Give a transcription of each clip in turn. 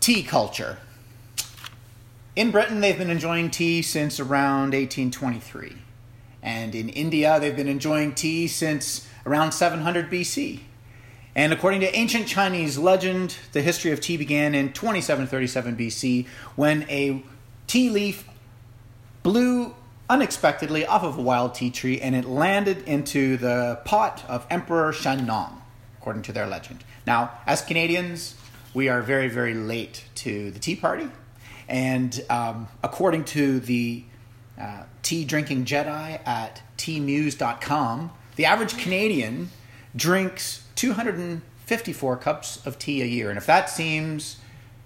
tea culture. In Britain, they've been enjoying tea since around 1823. And in India, they've been enjoying tea since around 700 BC. And according to ancient Chinese legend, the history of tea began in 2737 BC when a tea leaf blew unexpectedly off of a wild tea tree and it landed into the pot of Emperor Shen Nong, according to their legend. Now, as Canadians, we are very, very late to the Tea Party. And um, according to the uh, tea drinking Jedi at teamuse.com, the average Canadian drinks 254 cups of tea a year. And if that seems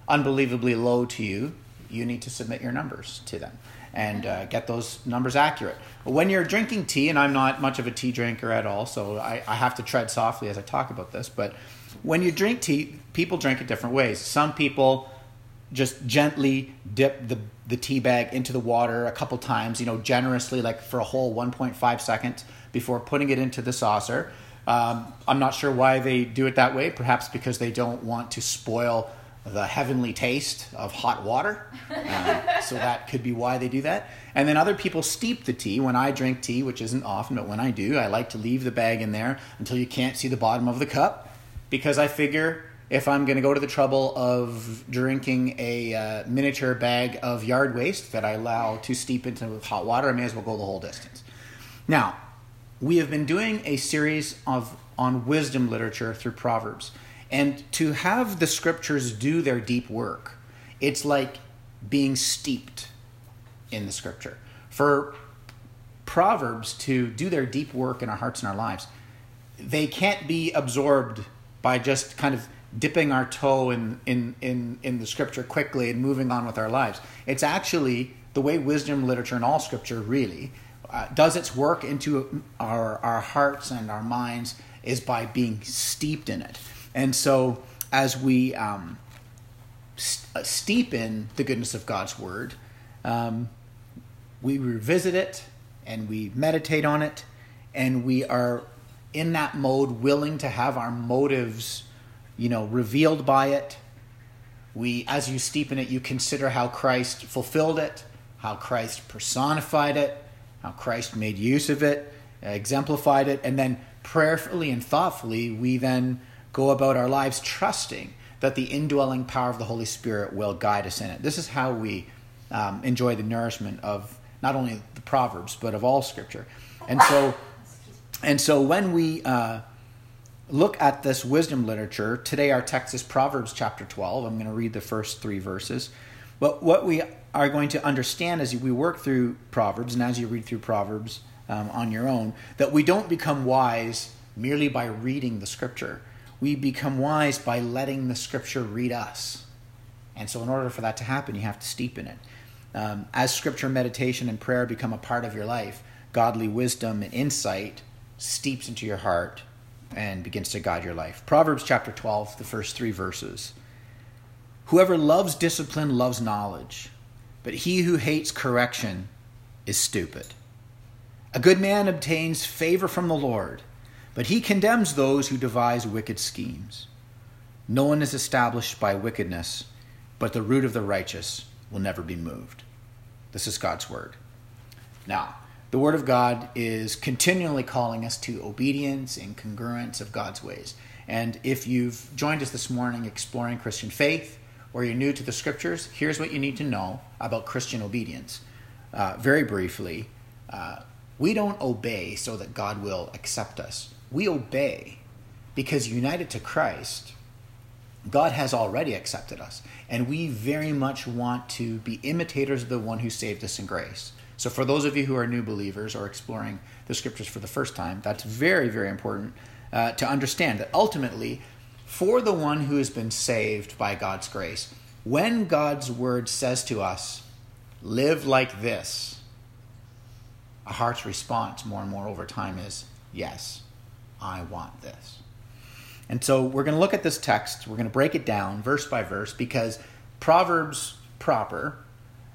unbelievably low to you, you need to submit your numbers to them and uh, get those numbers accurate. When you're drinking tea, and I'm not much of a tea drinker at all, so I, I have to tread softly as I talk about this, but when you drink tea, people drink it different ways. Some people just gently dip the, the tea bag into the water a couple times, you know, generously, like for a whole 1.5 seconds before putting it into the saucer. Um, I'm not sure why they do it that way, perhaps because they don't want to spoil the heavenly taste of hot water. Um, so that could be why they do that. And then other people steep the tea. When I drink tea, which isn't often, but when I do, I like to leave the bag in there until you can't see the bottom of the cup because I figure if I'm going to go to the trouble of drinking a uh, miniature bag of yard waste that I allow to steep into hot water, I may as well go the whole distance. Now, we have been doing a series of on wisdom literature through Proverbs. And to have the scriptures do their deep work, it's like being steeped in the scripture. For Proverbs to do their deep work in our hearts and our lives, they can't be absorbed by just kind of dipping our toe in, in, in, in the scripture quickly and moving on with our lives. It's actually the way wisdom literature and all scripture really uh, does its work into our, our hearts and our minds is by being steeped in it. And so, as we um, st- uh, steep in the goodness of God's Word, um, we revisit it and we meditate on it, and we are in that mode willing to have our motives, you know, revealed by it. We, as you steep in it, you consider how Christ fulfilled it, how Christ personified it, how Christ made use of it, exemplified it, and then prayerfully and thoughtfully, we then go about our lives trusting that the indwelling power of the Holy Spirit will guide us in it. This is how we um, enjoy the nourishment of not only the Proverbs but of all Scripture. And so, and so when we uh, look at this wisdom literature today, our text is Proverbs chapter twelve. I'm going to read the first three verses. But what we are going to understand as we work through Proverbs and as you read through Proverbs um, on your own, that we don't become wise merely by reading the Scripture we become wise by letting the scripture read us. And so, in order for that to happen, you have to steep in it. Um, as scripture meditation and prayer become a part of your life, godly wisdom and insight steeps into your heart and begins to guide your life. Proverbs chapter 12, the first three verses. Whoever loves discipline loves knowledge, but he who hates correction is stupid. A good man obtains favor from the Lord but he condemns those who devise wicked schemes. No one is established by wickedness, but the root of the righteous will never be moved. This is God's word. Now, the word of God is continually calling us to obedience and congruence of God's ways. And if you've joined us this morning exploring Christian faith, or you're new to the scriptures, here's what you need to know about Christian obedience. Uh, very briefly, uh, we don't obey so that God will accept us we obey because united to Christ, God has already accepted us. And we very much want to be imitators of the one who saved us in grace. So, for those of you who are new believers or exploring the scriptures for the first time, that's very, very important uh, to understand that ultimately, for the one who has been saved by God's grace, when God's word says to us, live like this, a heart's response more and more over time is yes. I want this. And so we're going to look at this text. We're going to break it down verse by verse because Proverbs proper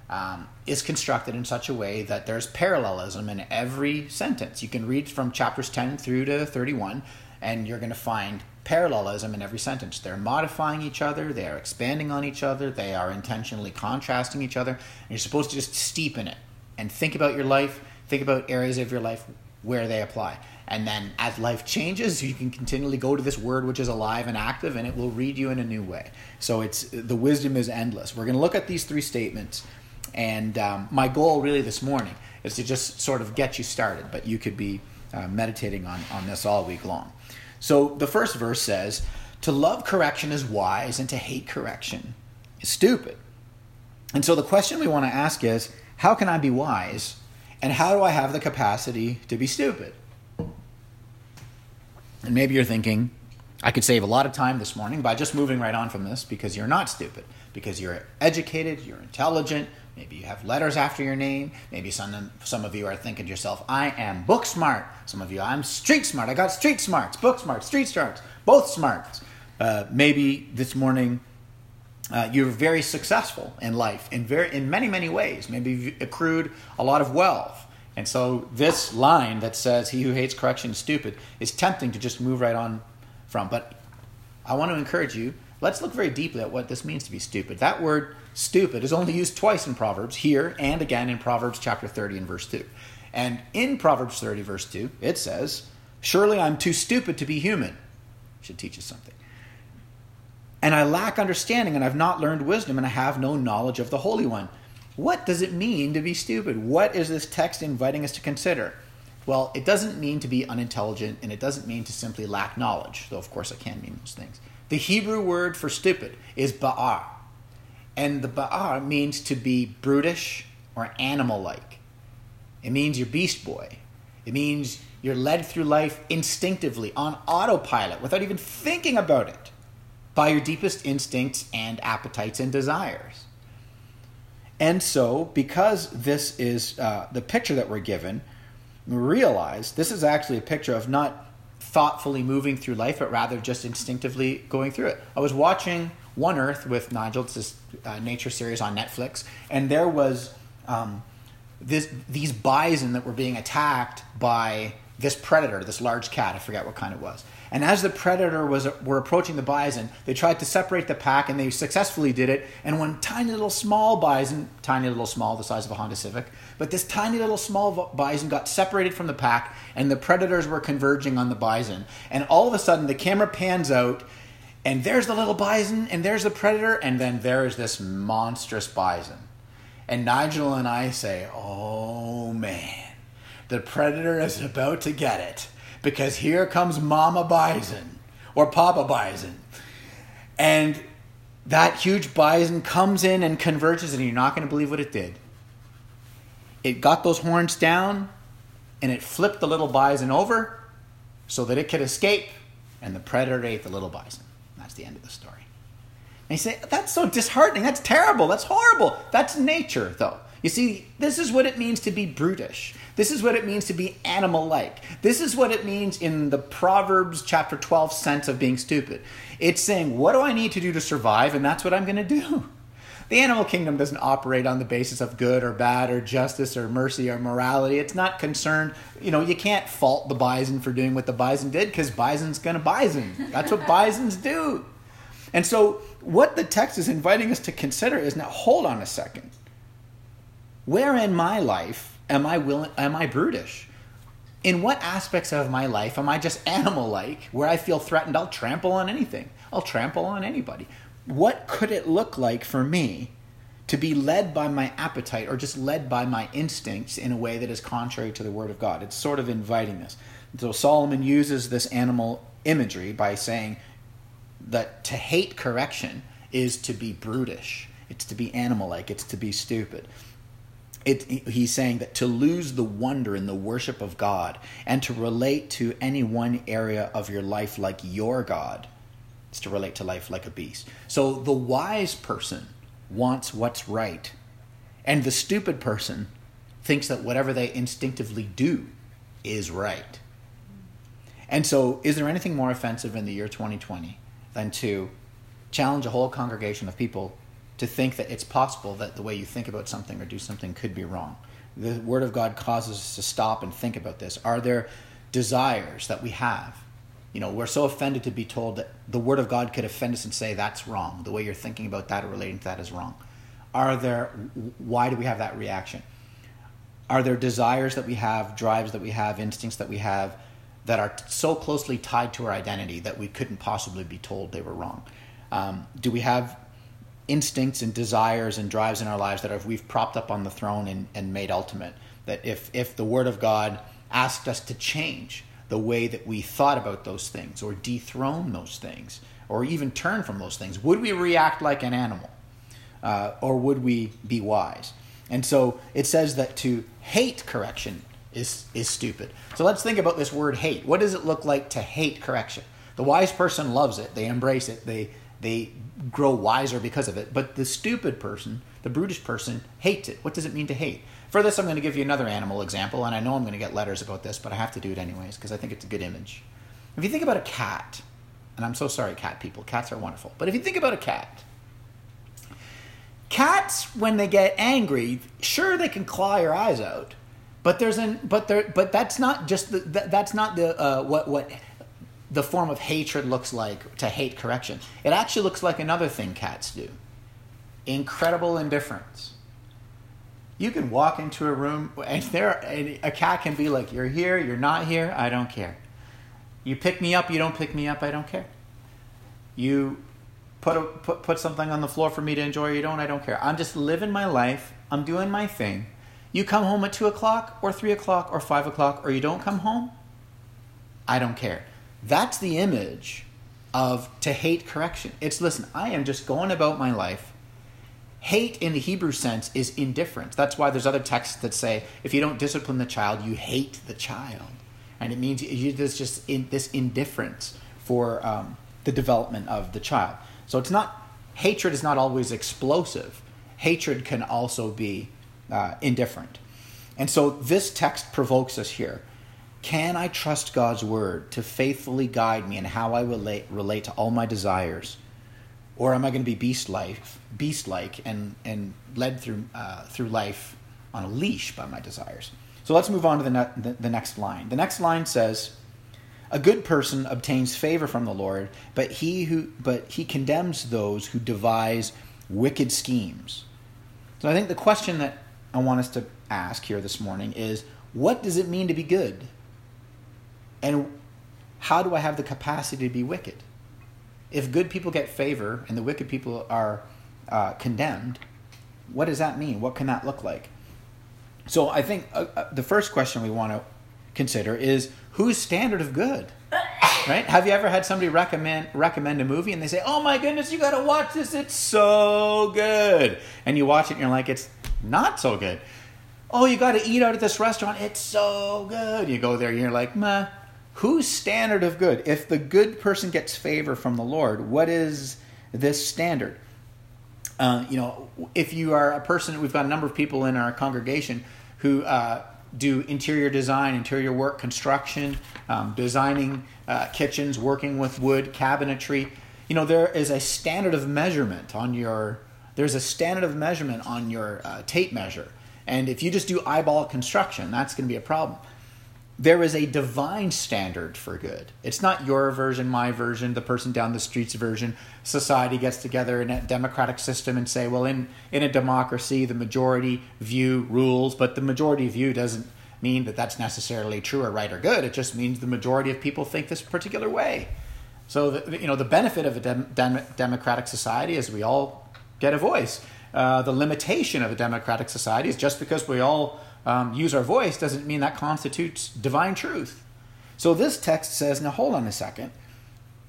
um, is constructed in such a way that there's parallelism in every sentence. You can read from chapters 10 through to 31, and you're going to find parallelism in every sentence. They're modifying each other, they are expanding on each other, they are intentionally contrasting each other. And you're supposed to just steep in it and think about your life, think about areas of your life where they apply. And then as life changes, you can continually go to this word which is alive and active and it will read you in a new way. So it's the wisdom is endless. We're going to look at these three statements. And um, my goal really this morning is to just sort of get you started, but you could be uh, meditating on, on this all week long. So the first verse says, To love correction is wise, and to hate correction is stupid. And so the question we want to ask is, How can I be wise? And how do I have the capacity to be stupid? And maybe you're thinking, I could save a lot of time this morning by just moving right on from this because you're not stupid, because you're educated, you're intelligent, maybe you have letters after your name, maybe some, some of you are thinking to yourself, I am book smart. Some of you, I'm street smart. I got street smarts, book smart, street smarts, both smarts. Uh, maybe this morning uh, you're very successful in life in very in many many ways. Maybe you've accrued a lot of wealth. And so this line that says he who hates correction is stupid is tempting to just move right on from. But I want to encourage you, let's look very deeply at what this means to be stupid. That word stupid is only used twice in Proverbs, here and again in Proverbs chapter 30 and verse 2. And in Proverbs 30 verse 2, it says, "Surely I'm too stupid to be human." Should teach us something. And I lack understanding and I've not learned wisdom and I have no knowledge of the Holy One. What does it mean to be stupid? What is this text inviting us to consider? Well, it doesn't mean to be unintelligent and it doesn't mean to simply lack knowledge, though of course it can mean those things. The Hebrew word for stupid is ba'ar. And the ba'ar means to be brutish or animal like. It means you're beast boy. It means you're led through life instinctively, on autopilot, without even thinking about it, by your deepest instincts and appetites and desires. And so, because this is uh, the picture that we're given, we realize this is actually a picture of not thoughtfully moving through life, but rather just instinctively going through it. I was watching One Earth with Nigel, it's this uh, nature series on Netflix, and there was um, this, these bison that were being attacked by this predator, this large cat, I forget what kind it was. And as the predator was were approaching the bison, they tried to separate the pack, and they successfully did it. And one tiny little small bison, tiny little small, the size of a Honda Civic, but this tiny little small bison got separated from the pack, and the predators were converging on the bison. And all of a sudden, the camera pans out, and there's the little bison, and there's the predator, and then there's this monstrous bison. And Nigel and I say, "Oh man, the predator is about to get it." Because here comes Mama Bison or Papa Bison. And that huge bison comes in and converges, and you're not going to believe what it did. It got those horns down and it flipped the little bison over so that it could escape, and the predator ate the little bison. That's the end of the story. And you say, that's so disheartening. That's terrible. That's horrible. That's nature, though. You see, this is what it means to be brutish. This is what it means to be animal like. This is what it means in the Proverbs chapter 12 sense of being stupid. It's saying, what do I need to do to survive? And that's what I'm going to do. The animal kingdom doesn't operate on the basis of good or bad or justice or mercy or morality. It's not concerned, you know, you can't fault the bison for doing what the bison did because bison's going to bison. That's what bisons do. And so, what the text is inviting us to consider is now, hold on a second. Where in my life am I willing am I brutish? In what aspects of my life am I just animal like where I feel threatened I'll trample on anything. I'll trample on anybody. What could it look like for me to be led by my appetite or just led by my instincts in a way that is contrary to the word of God? It's sort of inviting this. So Solomon uses this animal imagery by saying that to hate correction is to be brutish. It's to be animal like, it's to be stupid it, he's saying that to lose the wonder in the worship of God and to relate to any one area of your life like your God is to relate to life like a beast. So the wise person wants what's right, and the stupid person thinks that whatever they instinctively do is right. And so, is there anything more offensive in the year 2020 than to challenge a whole congregation of people to think that it's possible that the way you think about something or do something could be wrong. The Word of God causes us to stop and think about this. Are there desires that we have You know, we're so offended to be told that the Word of God could offend us and say that's wrong. The way you're thinking about that or relating to that is wrong. Are there? Why do we have that reaction? Are there desires that we have, drives that we have, instincts that we have that are so closely tied to our identity that we couldn't possibly be told they were wrong? Um, do we have instincts and desires and drives in our lives that we've propped up on the throne and, and made ultimate? That if if the Word of God asked us to change the way that we thought about those things or dethrone those things or even turn from those things, would we react like an animal? Uh, or would we be wise? And so it says that to hate correction is, is stupid. So let's think about this word hate. What does it look like to hate correction? The wise person loves it, they embrace it, they, they grow wiser because of it. But the stupid person, the brutish person, hates it. What does it mean to hate? For this, I'm going to give you another animal example, and I know I'm going to get letters about this, but I have to do it anyways because I think it's a good image. If you think about a cat, and I'm so sorry, cat people, cats are wonderful, but if you think about a cat, cats when they get angry, sure they can claw your eyes out, but there's an but there but that's not just the that, that's not the uh, what what the form of hatred looks like to hate correction. It actually looks like another thing cats do incredible indifference. You can walk into a room and there a cat can be like, "You're here, you're not here, I don't care." You pick me up, you don't pick me up, I don't care. You put a, put put something on the floor for me to enjoy, you don't, I don't care. I'm just living my life. I'm doing my thing. You come home at two o'clock or three o'clock or five o'clock, or you don't come home. I don't care. That's the image of to hate correction. It's listen, I am just going about my life. Hate in the Hebrew sense is indifference. That's why there's other texts that say if you don't discipline the child, you hate the child, and it means you, there's just in, this indifference for um, the development of the child. So it's not hatred is not always explosive. Hatred can also be uh, indifferent, and so this text provokes us here. Can I trust God's word to faithfully guide me in how I relate, relate to all my desires? Or am I going to be beast like, beast like and, and led through, uh, through life on a leash by my desires? So let's move on to the, ne- the, the next line. The next line says, A good person obtains favor from the Lord, but he, who, but he condemns those who devise wicked schemes. So I think the question that I want us to ask here this morning is what does it mean to be good? And how do I have the capacity to be wicked? If good people get favor and the wicked people are uh, condemned, what does that mean? What can that look like? So I think uh, uh, the first question we want to consider is whose standard of good? Right? Have you ever had somebody recommend recommend a movie and they say, "Oh my goodness, you got to watch this. It's so good." And you watch it and you're like, "It's not so good." Oh, you got to eat out at this restaurant. It's so good. You go there and you're like, "Meh." Whose standard of good? If the good person gets favor from the Lord, what is this standard? Uh, you know, if you are a person, we've got a number of people in our congregation who uh, do interior design, interior work, construction, um, designing uh, kitchens, working with wood, cabinetry. You know, there is a standard of measurement on your. There's a standard of measurement on your uh, tape measure, and if you just do eyeball construction, that's going to be a problem there is a divine standard for good. It's not your version, my version, the person down the street's version. Society gets together in a democratic system and say, well, in, in a democracy, the majority view rules, but the majority view doesn't mean that that's necessarily true or right or good. It just means the majority of people think this particular way. So, the, you know, the benefit of a dem- dem- democratic society is we all get a voice. Uh, the limitation of a democratic society is just because we all um, use our voice doesn't mean that constitutes divine truth. So this text says, now hold on a second.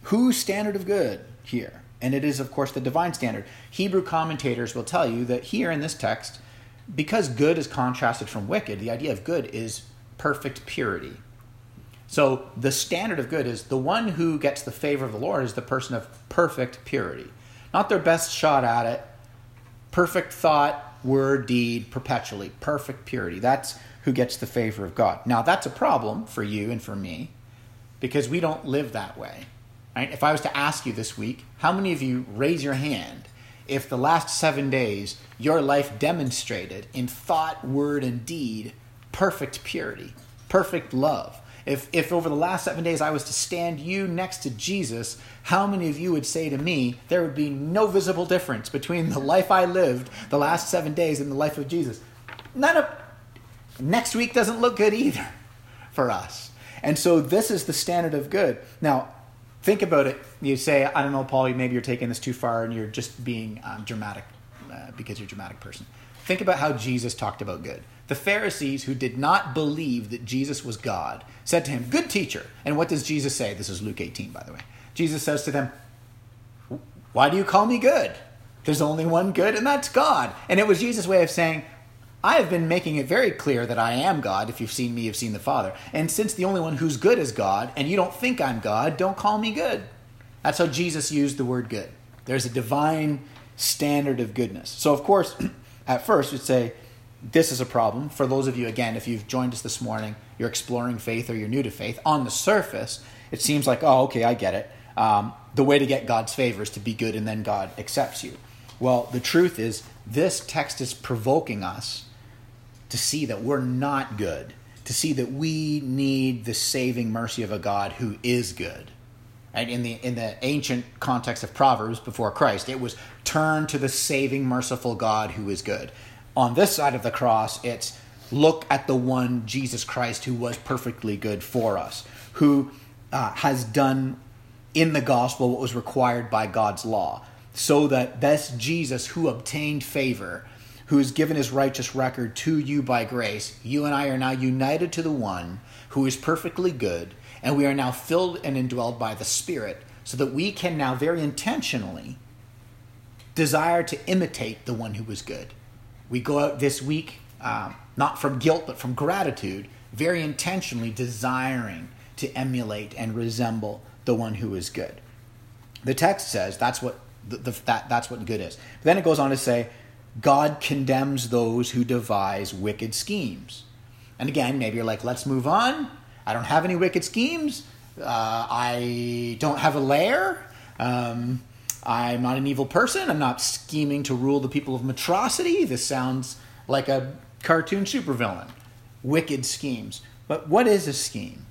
Whose standard of good here? And it is, of course, the divine standard. Hebrew commentators will tell you that here in this text, because good is contrasted from wicked, the idea of good is perfect purity. So the standard of good is the one who gets the favor of the Lord is the person of perfect purity. Not their best shot at it, perfect thought, word, deed, perpetually, perfect purity. That's who gets the favor of God. Now, that's a problem for you and for me because we don't live that way. Right? If I was to ask you this week, how many of you raise your hand if the last seven days your life demonstrated in thought, word, and deed perfect purity, perfect love? If, if over the last seven days I was to stand you next to Jesus, how many of you would say to me there would be no visible difference between the life I lived the last seven days and the life of Jesus? None of. Next week doesn't look good either for us. And so this is the standard of good. Now, think about it. You say, I don't know, Paul, maybe you're taking this too far and you're just being um, dramatic uh, because you're a dramatic person. Think about how Jesus talked about good. The Pharisees, who did not believe that Jesus was God, said to him, Good teacher. And what does Jesus say? This is Luke 18, by the way. Jesus says to them, Why do you call me good? There's only one good, and that's God. And it was Jesus' way of saying, I have been making it very clear that I am God. If you've seen me, you've seen the Father. And since the only one who's good is God, and you don't think I'm God, don't call me good. That's how Jesus used the word good. There's a divine standard of goodness. So, of course, at first, we'd say, this is a problem. For those of you, again, if you've joined us this morning, you're exploring faith or you're new to faith, on the surface, it seems like, oh, okay, I get it. Um, the way to get God's favor is to be good and then God accepts you. Well, the truth is, this text is provoking us to see that we're not good, to see that we need the saving mercy of a God who is good. And in the in the ancient context of Proverbs before Christ, it was turn to the saving, merciful God who is good on this side of the cross, it's look at the one Jesus Christ who was perfectly good for us, who uh, has done in the gospel what was required by God's law, so that this Jesus who obtained favor, who has given his righteous record to you by grace, you and I are now united to the one who is perfectly good, and we are now filled and indwelled by the Spirit, so that we can now very intentionally desire to imitate the one who was good we go out this week, um, not from guilt, but from gratitude, very intentionally desiring to emulate and resemble the one who is good. The text says that's what the, the, that, that's what good is. But then it goes on to say, God condemns those who devise wicked schemes. And again, maybe you're like, let's move on. I don't have any wicked schemes. Uh, I don't have a lair. Um, I'm not an evil person. I'm not scheming to rule the people of Metrocity. This sounds like a cartoon supervillain. Wicked schemes. But what is a scheme?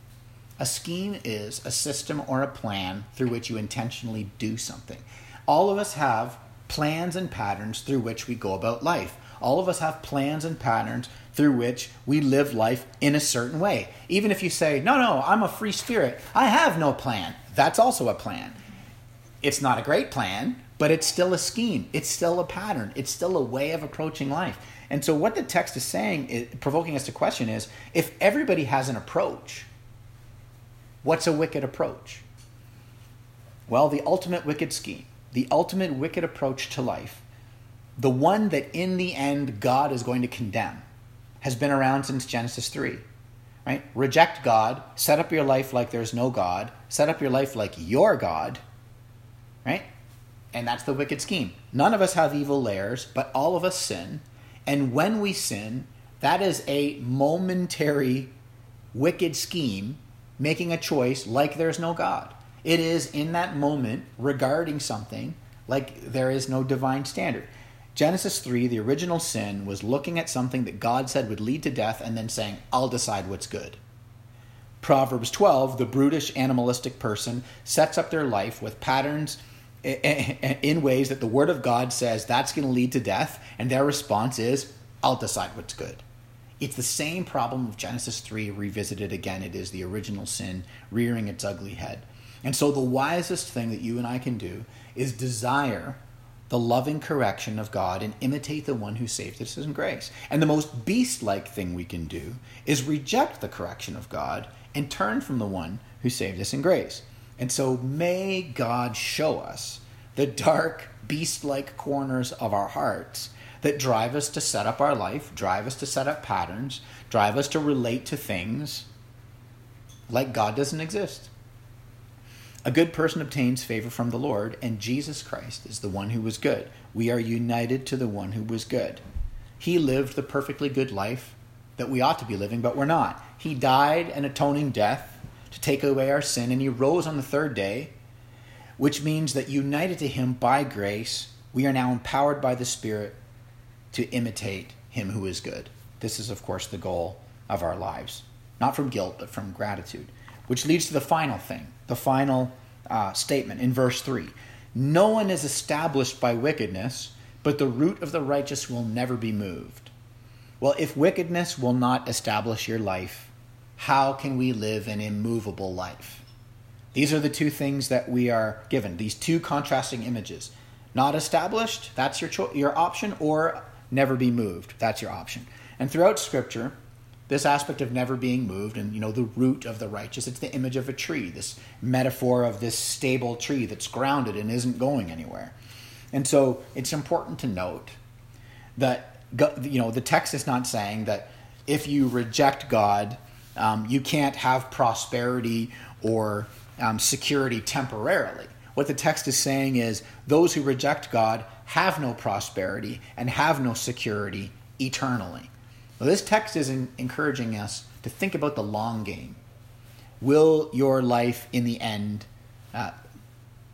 A scheme is a system or a plan through which you intentionally do something. All of us have plans and patterns through which we go about life. All of us have plans and patterns through which we live life in a certain way. Even if you say, no, no, I'm a free spirit, I have no plan, that's also a plan. It's not a great plan, but it's still a scheme. It's still a pattern. It's still a way of approaching life. And so, what the text is saying, is, provoking us to question, is if everybody has an approach, what's a wicked approach? Well, the ultimate wicked scheme, the ultimate wicked approach to life, the one that in the end God is going to condemn, has been around since Genesis 3. Right? Reject God, set up your life like there's no God, set up your life like your God, right? And that's the wicked scheme. None of us have evil lairs, but all of us sin. And when we sin, that is a momentary wicked scheme making a choice like there's no God. It is in that moment regarding something like there is no divine standard. Genesis 3, the original sin, was looking at something that God said would lead to death and then saying, I'll decide what's good. Proverbs 12, the brutish animalistic person sets up their life with patterns in ways that the Word of God says that's going to lead to death, and their response is, I'll decide what's good. It's the same problem of Genesis 3 revisited again. It is the original sin rearing its ugly head. And so, the wisest thing that you and I can do is desire the loving correction of God and imitate the one who saved us in grace. And the most beast like thing we can do is reject the correction of God and turn from the one who saved us in grace. And so may God show us the dark, beast like corners of our hearts that drive us to set up our life, drive us to set up patterns, drive us to relate to things like God doesn't exist. A good person obtains favor from the Lord, and Jesus Christ is the one who was good. We are united to the one who was good. He lived the perfectly good life that we ought to be living, but we're not. He died an atoning death to take away our sin, and he rose on the third day, which means that united to him by grace, we are now empowered by the Spirit to imitate him who is good. This is, of course, the goal of our lives. not from guilt, but from gratitude. Which leads to the final thing, the final uh, statement in verse 3 No one is established by wickedness, but the root of the righteous will never be moved. Well, if wickedness will not establish your life, how can we live an immovable life? These are the two things that we are given, these two contrasting images. Not established, that's your, cho- your option, or never be moved, that's your option. And throughout Scripture, this aspect of never being moved and you know the root of the righteous it's the image of a tree this metaphor of this stable tree that's grounded and isn't going anywhere and so it's important to note that you know the text is not saying that if you reject god um, you can't have prosperity or um, security temporarily what the text is saying is those who reject god have no prosperity and have no security eternally this text is encouraging us to think about the long game. Will your life in the end uh,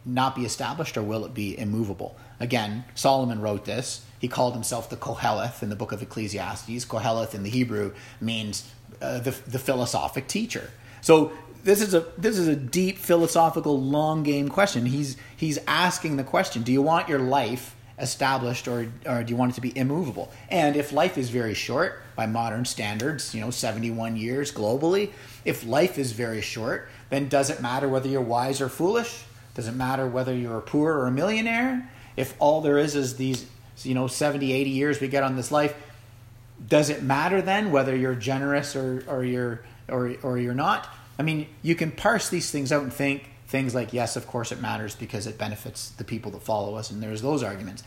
not be established or will it be immovable? Again, Solomon wrote this. He called himself the Koheleth in the book of Ecclesiastes. Koheleth in the Hebrew means uh, the, the philosophic teacher. So this is a this is a deep philosophical long game question. He's he's asking the question: Do you want your life established or, or do you want it to be immovable? And if life is very short by modern standards, you know, 71 years globally, if life is very short, then does it matter whether you're wise or foolish? Does it matter whether you're a poor or a millionaire? If all there is is these, you know, 70, 80 years we get on this life, does it matter then whether you're generous or, or you're or, or you're not? I mean, you can parse these things out and think, things like yes of course it matters because it benefits the people that follow us and there's those arguments.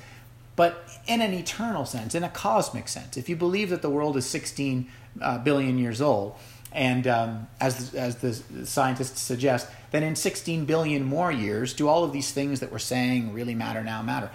But in an eternal sense in a cosmic sense if you believe that the world is 16 uh, billion years old and um, as, as the scientists suggest then in 16 billion more years do all of these things that we're saying really matter now matter?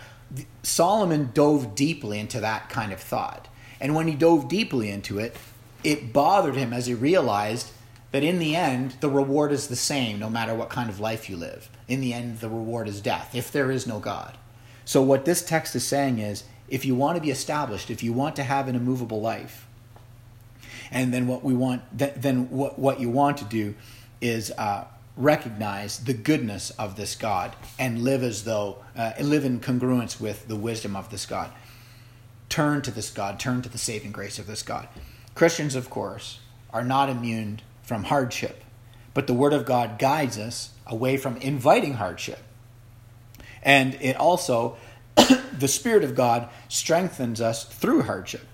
Solomon dove deeply into that kind of thought and when he dove deeply into it it bothered him as he realized that in the end, the reward is the same no matter what kind of life you live. In the end, the reward is death if there is no God. So, what this text is saying is if you want to be established, if you want to have an immovable life, and then what we want, then what, what you want to do is uh, recognize the goodness of this God and live as though, uh, live in congruence with the wisdom of this God. Turn to this God, turn to the saving grace of this God. Christians, of course, are not immune from hardship, but the Word of God guides us away from inviting hardship. And it also, the Spirit of God strengthens us through hardship.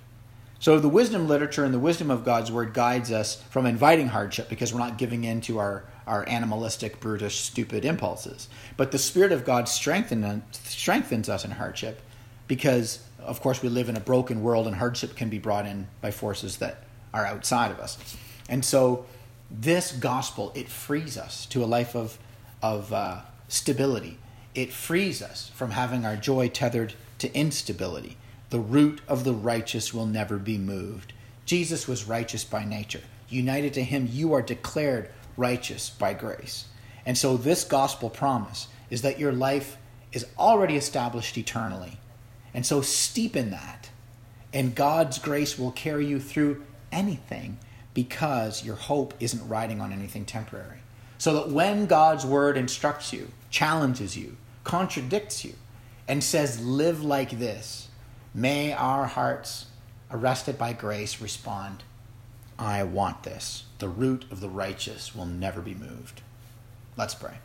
So the wisdom literature and the wisdom of God's Word guides us from inviting hardship because we're not giving in to our, our animalistic, brutish, stupid impulses. But the Spirit of God strengthen, strengthens us in hardship because, of course, we live in a broken world and hardship can be brought in by forces that are outside of us. And so this gospel it frees us to a life of of uh, stability. It frees us from having our joy tethered to instability. The root of the righteous will never be moved. Jesus was righteous by nature. United to him, you are declared righteous by grace. And so, this gospel promise is that your life is already established eternally. And so, steep in that, and God's grace will carry you through anything because your hope isn't riding on anything temporary. So that when God's word instructs you, challenges you, contradicts you, and says, live like this, may our hearts, arrested by grace, respond, I want this. The root of the righteous will never be moved. Let's pray.